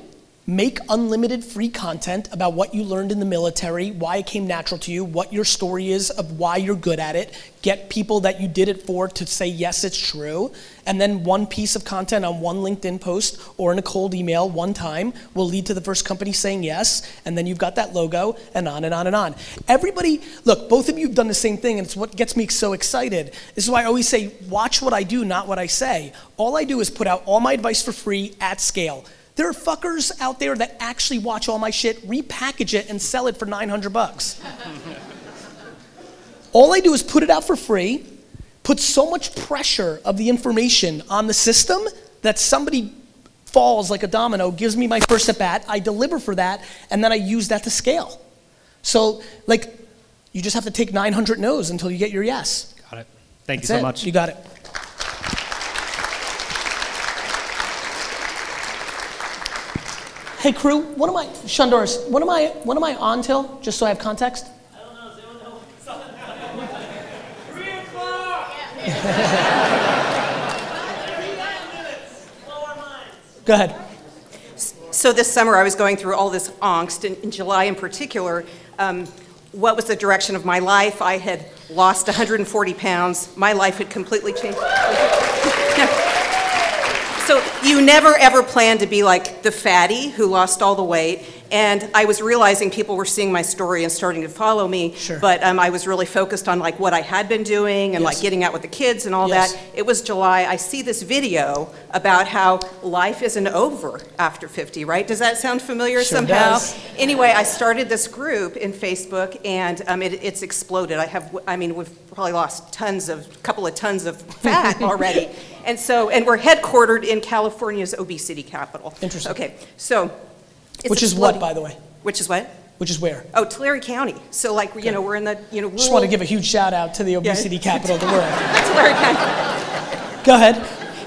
Make unlimited free content about what you learned in the military, why it came natural to you, what your story is of why you're good at it. Get people that you did it for to say, yes, it's true. And then one piece of content on one LinkedIn post or in a cold email one time will lead to the first company saying yes. And then you've got that logo and on and on and on. Everybody, look, both of you have done the same thing, and it's what gets me so excited. This is why I always say, watch what I do, not what I say. All I do is put out all my advice for free at scale. There are fuckers out there that actually watch all my shit, repackage it, and sell it for 900 bucks. all I do is put it out for free, put so much pressure of the information on the system that somebody falls like a domino, gives me my first at bat, I deliver for that, and then I use that to scale. So, like, you just have to take 900 no's until you get your yes. Got it. Thank That's you so it. much. You got it. Hey crew, what am I, Shundoris, what am I, what am I on till, just so I have context? I don't know. Three o'clock. Go ahead. So this summer, I was going through all this angst, in, in July in particular. Um, what was the direction of my life? I had lost 140 pounds. My life had completely changed. [LAUGHS] you never ever plan to be like the fatty who lost all the weight. And I was realizing people were seeing my story and starting to follow me. Sure. But um, I was really focused on like what I had been doing and Yes. like getting out with the kids and all Yes. that. It was July. I see this video about how life isn't over after 50, right? Does that sound familiar Sure somehow? does. Anyway, I started this group in Facebook, and um, it, it's exploded. I have, I mean, we've probably lost tons of, couple of tons of fat [LAUGHS] already, and so, and we're headquartered in California's obesity capital. Interesting. Okay, so. It's Which is what, exploding. by the way? Which is what? Which is where? Oh, Tulare County. So, like, you know, we're in the, you know, Just want to rural- give a huge shout out to the obesity capital of the world. [LAUGHS] Tulare County. Go ahead.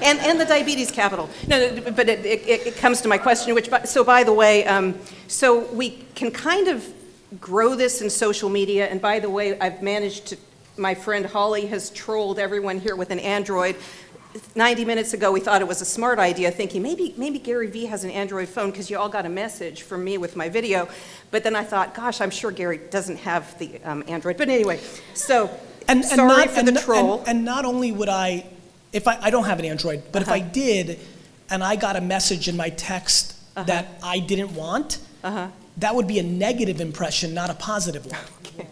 And, and the diabetes capital. No, no, but it, it, it comes to my question, which, by- so by the way, um, so we can kind of grow this in social media, and by the way, I've managed to, my friend Holly has trolled everyone here with an Android. 90 minutes ago, we thought it was a smart idea, thinking maybe, maybe Gary Vee has an Android phone because you all got a message from me with my video. But then I thought, gosh, I'm sure Gary doesn't have the um, Android. But anyway, so And, and sorry not, for and, the and- troll. And, not only would I, if I, I don't have an Android, but if I uh-huh. did, and I got a message in my text uh-huh. that I didn't want, uh-huh. that would be a negative impression, not a positive one. okay.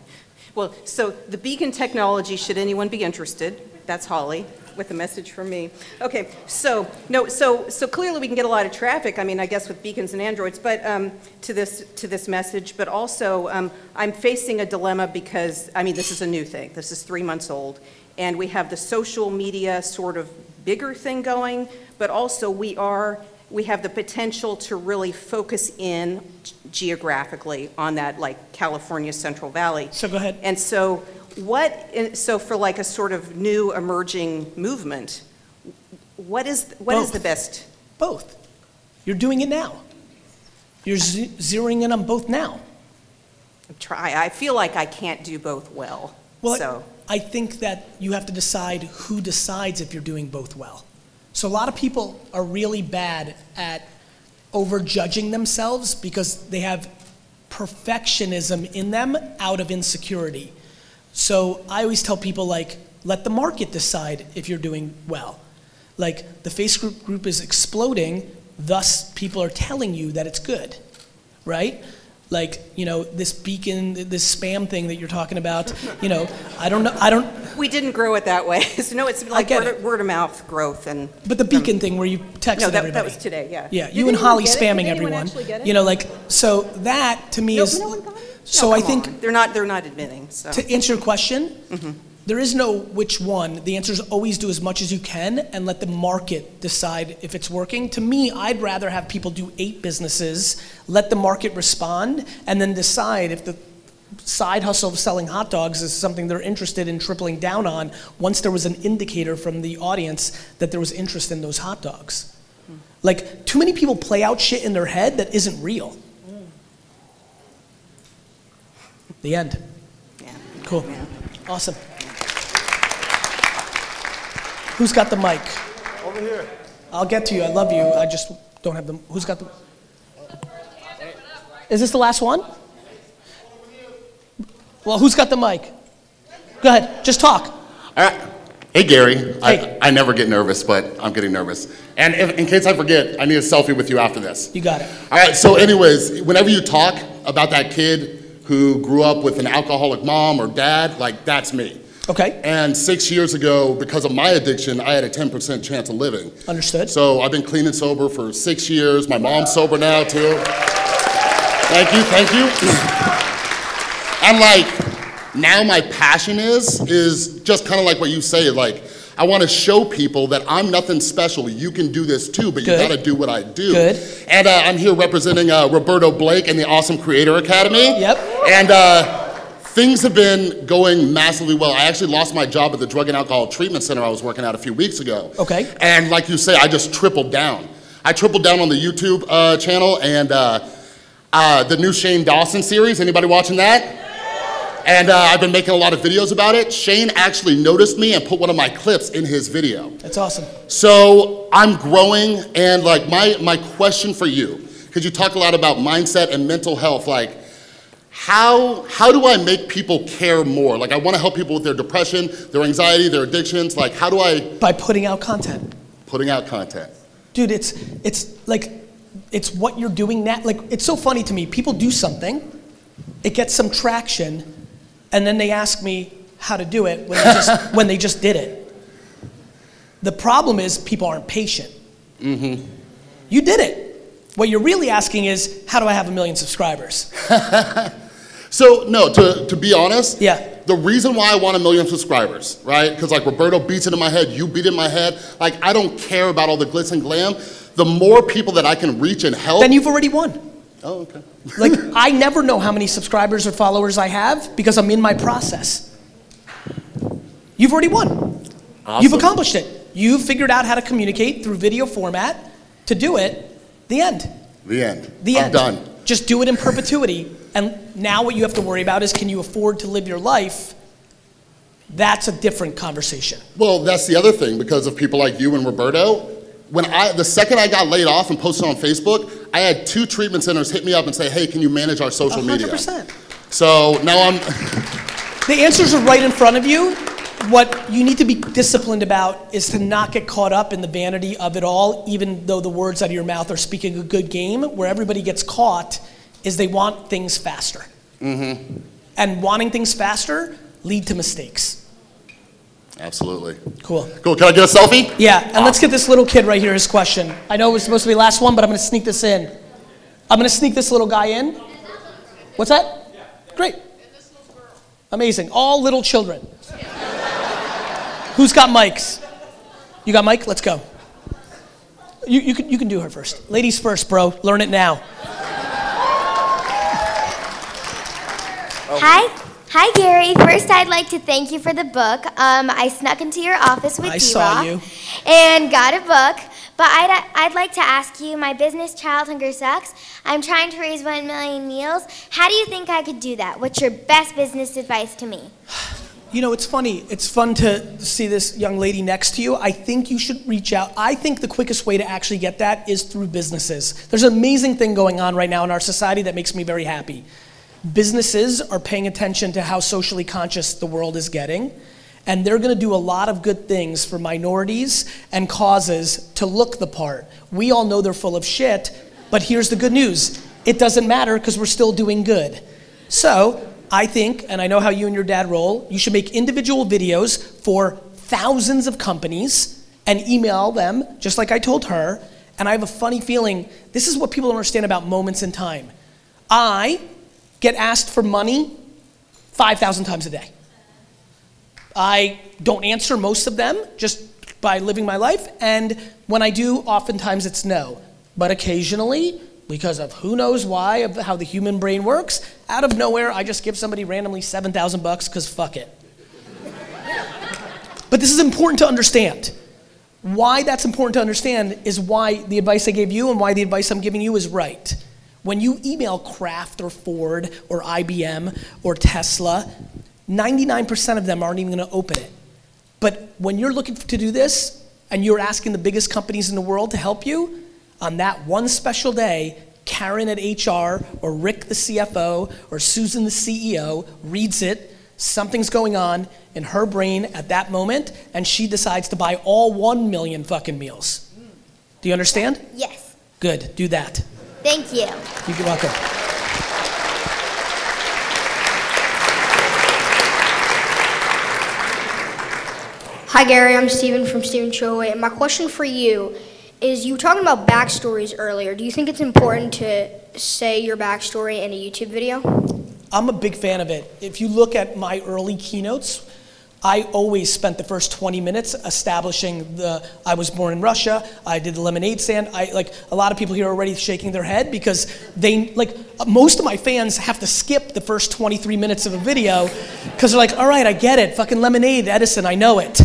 Well, so the beacon technology, should anyone be interested, that's Holly with a message from me. Okay, so no, so so clearly we can get a lot of traffic. I mean, I guess with beacons and androids, but um, to this to this message. But also, um, I'm facing a dilemma because I mean, this is a new thing. This is three months old, and we have the social media sort of bigger thing going. But also, we are we have the potential to really focus in geographically on that like California Central Valley. So go ahead. And so, what, so for like a sort of new emerging movement, what is, what is Both. the best? Both. You're doing it now. You're ze- zeroing in on both now. Try, I feel like I can't do both well, Well, so. I think that you have to decide who decides if you're doing both well. So a lot of people are really bad at overjudging themselves because they have perfectionism in them out of insecurity. So I always tell people like, let the market decide if you're doing well. Like the Facebook group is exploding, thus people are telling you that it's good, right? Like, you know, this beacon, this spam thing that you're talking about, you know, I don't know, I don't, We didn't grow it that way, [LAUGHS] so no, it's like word, it. word of mouth growth and. but the beacon thing where you texted No, that, everybody. that was today, yeah. Yeah, Did you and Holly spamming everyone. actually get it? You know, like, so that to me No, is, no one got it? So No, I think on. They're not, they're not admitting, so. to answer your question, Mm-hmm. There is no which one. The answer is always do as much as you can and let the market decide if it's working. To me, I'd rather have people do eight businesses, let the market respond, and then decide if the side hustle of selling hot dogs is something they're interested in tripling down on once there was an indicator from the audience that there was interest in those hot dogs. Like, too many people play out shit in their head that isn't real. Mm. The end. Yeah. Cool. Yeah. Awesome. Who's got the mic? Over here. I'll get to you. I love you. I just don't have the. Who's got the? Is this the last one? Well, who's got the mic? Go ahead. Just talk. All right. Hey, Gary. Hey. I, I never get nervous, but I'm getting nervous. And if, in case I forget, I need a selfie with you after this. You got it. All right, so, anyways, whenever you talk about that kid who grew up with an alcoholic mom or dad, like, that's me. Okay. And six years ago, because of my addiction, I had a 10% chance of living. Understood. So I've been clean and sober for six years. My mom's sober now, too. Thank you, thank you. [CLEARS THROAT] And like, now my passion is, is just kind of like what you say, like, I want to show people that I'm nothing special. You can do this too, but you got to do what I do. Good. And uh, I'm here representing uh, Roberto Blake and the Awesome Creator Academy. Yep. And uh, things have been going massively well. I actually lost my job at the Drug and Alcohol Treatment Center I was working at a few weeks ago. Okay. And like you say, I just tripled down. I tripled down on the YouTube uh, channel and uh, uh, the new Shane Dawson series. Anybody watching that? And uh, I've been making a lot of videos about it. Shane actually noticed me and put one of my clips in his video. That's awesome. So I'm growing, and like my my question for you, because you talk a lot about mindset and mental health, like how how do I make people care more? Like I want to help people with their depression, their anxiety, their addictions. Like how do I By putting out content. putting out content? Dude, it's it's like it's what you're doing now. Like it's so funny to me. People do something, it gets some traction, and then they ask me how to do it when they just [LAUGHS] when they just did it. The problem is people aren't patient. Mm-hmm. You did it. What you're really asking is how do I have a million subscribers? [LAUGHS] So no, to to be honest, Yeah. The reason why I want a million subscribers, right? Because like Roberto beats it in my head, you beat it in my head. Like I don't care about all the glitz and glam. The more people that I can reach and help. Then you've already won. oh, okay. [LAUGHS] Like I never know how many subscribers or followers I have because I'm in my process. You've already won. Awesome. You've accomplished it. You've figured out how to communicate through video format to do it. The end. The end. The I'm end. done. Just do it in perpetuity. And now what you have to worry about is can you afford to live your life? That's a different conversation. Well, that's the other thing because of people like you and Roberto. When I, the second I got laid off and posted on Facebook, I had two treatment centers hit me up and say, "Hey, can you manage our social media?" 100%. So now I'm. The answers are right in front of you. What you need to be disciplined about is to not get caught up in the vanity of it all, even though the words out of your mouth are speaking a good game. Where everybody gets caught is they want things faster. Mm-hmm. And wanting things faster lead to mistakes. Absolutely. Cool. Cool. Can I get a selfie? Yeah, and let's get this little kid right here his question. I know it was supposed to be the last one, but I'm going to sneak this in. I'm going to sneak this little guy in. What's that? Great. Amazing. All little children. Who's got mics? You got mic? Let's go. You, you, can, you can do her first. Ladies first, bro. Learn it now. Hi. Hi, Gary. First, I'd like to thank you for the book. Um, I snuck into your office with I saw you. and got a book. But I'd, I'd like to ask you my business, Child Hunger Sucks. I'm trying to raise 1 million meals. How do you think I could do that? What's your best business advice to me? You know, it's funny. It's fun to see this young lady next to you. I think you should reach out. I think the quickest way to actually get that is through businesses. There's an amazing thing going on right now in our society that makes me very happy. Businesses are paying attention to how socially conscious the world is getting, and they're going to do a lot of good things for minorities and causes to look the part. We all know they're full of shit, but here's the good news it doesn't matter because we're still doing good. So, I think, and I know how you and your dad roll, you should make individual videos for thousands of companies and email them, just like I told her. And I have a funny feeling this is what people don't understand about moments in time. I get asked for money 5,000 times a day. I don't answer most of them just by living my life, and when I do, oftentimes it's no. But occasionally, because of who knows why, of how the human brain works, out of nowhere, I just give somebody randomly 7,000 bucks because fuck it. but this is important to understand. Why that's important to understand is why the advice I gave you and why the advice I'm giving you is right. When you email Kraft or Ford or IBM or Tesla, 99% of them aren't even going to open it. But when you're looking to do this and you're asking the biggest companies in the world to help you, on that one special day, Karen at HR or Rick the CFO or Susan the CEO reads it, something's going on in her brain at that moment, and she decides to buy all one million fucking meals. Do you understand? Yes. Good, do that. Thank you. You're welcome. Hi, Gary. I'm Steven from Steven Show. And my question for you is you were talking about backstories earlier. Do you think it's important to say your backstory in a YouTube video? I'm a big fan of it. If you look at my early keynotes, I always spent the first 20 minutes establishing the I was born in Russia, I did the lemonade stand. I like a lot of people here are already shaking their head because they like most of my fans have to skip the first 23 minutes of a video cuz they're like, "All right, I get it. Fucking lemonade, Edison, I know it."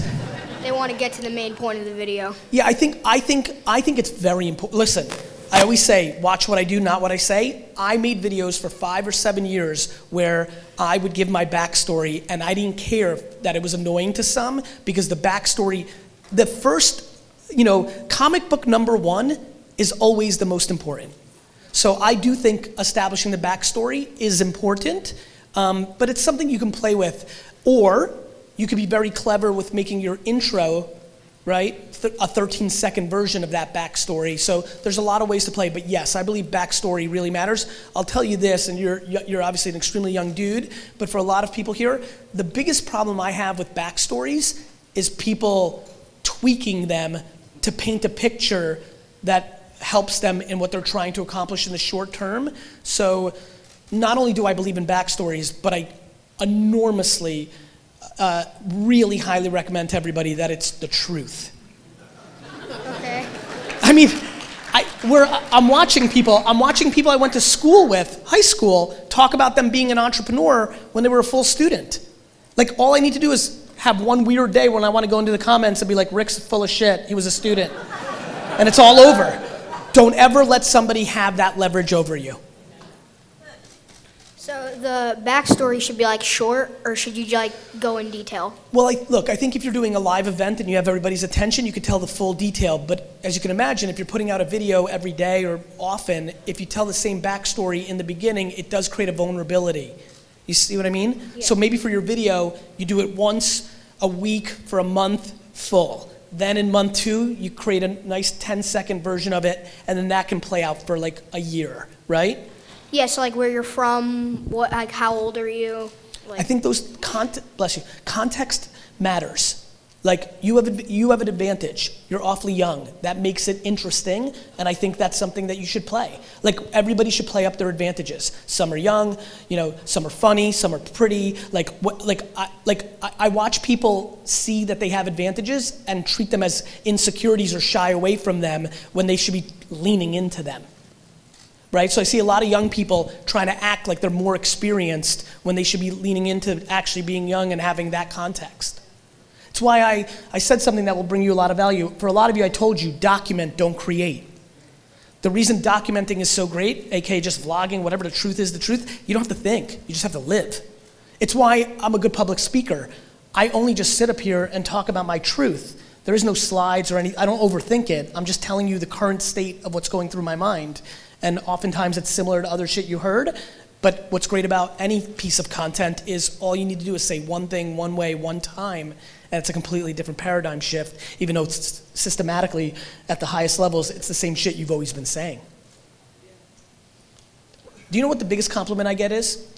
They want to get to the main point of the video. Yeah, I think I think I think it's very important. Listen, I always say, watch what I do, not what I say. I made videos for five or seven years where I would give my backstory, and I didn't care that it was annoying to some because the backstory, the first, you know, comic book number one is always the most important. So I do think establishing the backstory is important, um, but it's something you can play with. Or you could be very clever with making your intro, right? A 13 second version of that backstory. So there's a lot of ways to play, but yes, I believe backstory really matters. I'll tell you this, and you're, you're obviously an extremely young dude, but for a lot of people here, the biggest problem I have with backstories is people tweaking them to paint a picture that helps them in what they're trying to accomplish in the short term. So not only do I believe in backstories, but I enormously uh, really highly recommend to everybody that it's the truth. Okay. I mean, I, we're, I'm watching people. I'm watching people I went to school with, high school, talk about them being an entrepreneur when they were a full student. Like all I need to do is have one weird day when I want to go into the comments and be like, "Rick's full of shit. He was a student," and it's all over. Don't ever let somebody have that leverage over you. So the backstory should be like short, or should you like go in detail? Well, I, look, I think if you're doing a live event and you have everybody's attention, you could tell the full detail. But as you can imagine, if you're putting out a video every day or often, if you tell the same backstory in the beginning, it does create a vulnerability. You see what I mean? Yeah. So maybe for your video, you do it once a week for a month full. Then in month two, you create a nice 10 second version of it, and then that can play out for like a year, right? Yeah. So like where you're from, what like how old are you? Like, I think those cont- bless you context matters. Like you have you have an advantage. You're awfully young. That makes it interesting, and I think that's something that you should play. Like everybody should play up their advantages. Some are young, you know. Some are funny. Some are pretty. Like what? Like I, like I, I watch people see that they have advantages and treat them as insecurities or shy away from them when they should be leaning into them right? So I see a lot of young people trying to act like they're more experienced when they should be leaning into actually being young and having that context. It's why I, I said something that will bring you a lot of value. For a lot of you, I told you document, don't create. The reason documenting is so great, aka just vlogging, whatever the truth is, the truth, you don't have to think, you just have to live. It's why I'm a good public speaker. I only just sit up here and talk about my truth. There is no slides or any, I don't overthink it. I'm just telling you the current state of what's going through my mind. And oftentimes it's similar to other shit you heard. But what's great about any piece of content is all you need to do is say one thing, one way, one time, and it's a completely different paradigm shift, even though it's systematically at the highest levels, it's the same shit you've always been saying. Do you know what the biggest compliment I get is?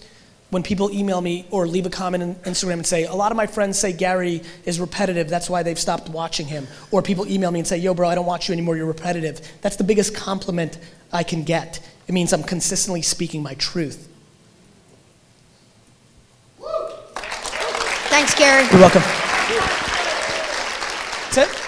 When people email me or leave a comment on Instagram and say, a lot of my friends say Gary is repetitive, that's why they've stopped watching him. Or people email me and say, yo, bro, I don't watch you anymore, you're repetitive. That's the biggest compliment I can get. It means I'm consistently speaking my truth. Thanks, Gary. You're welcome. That's it.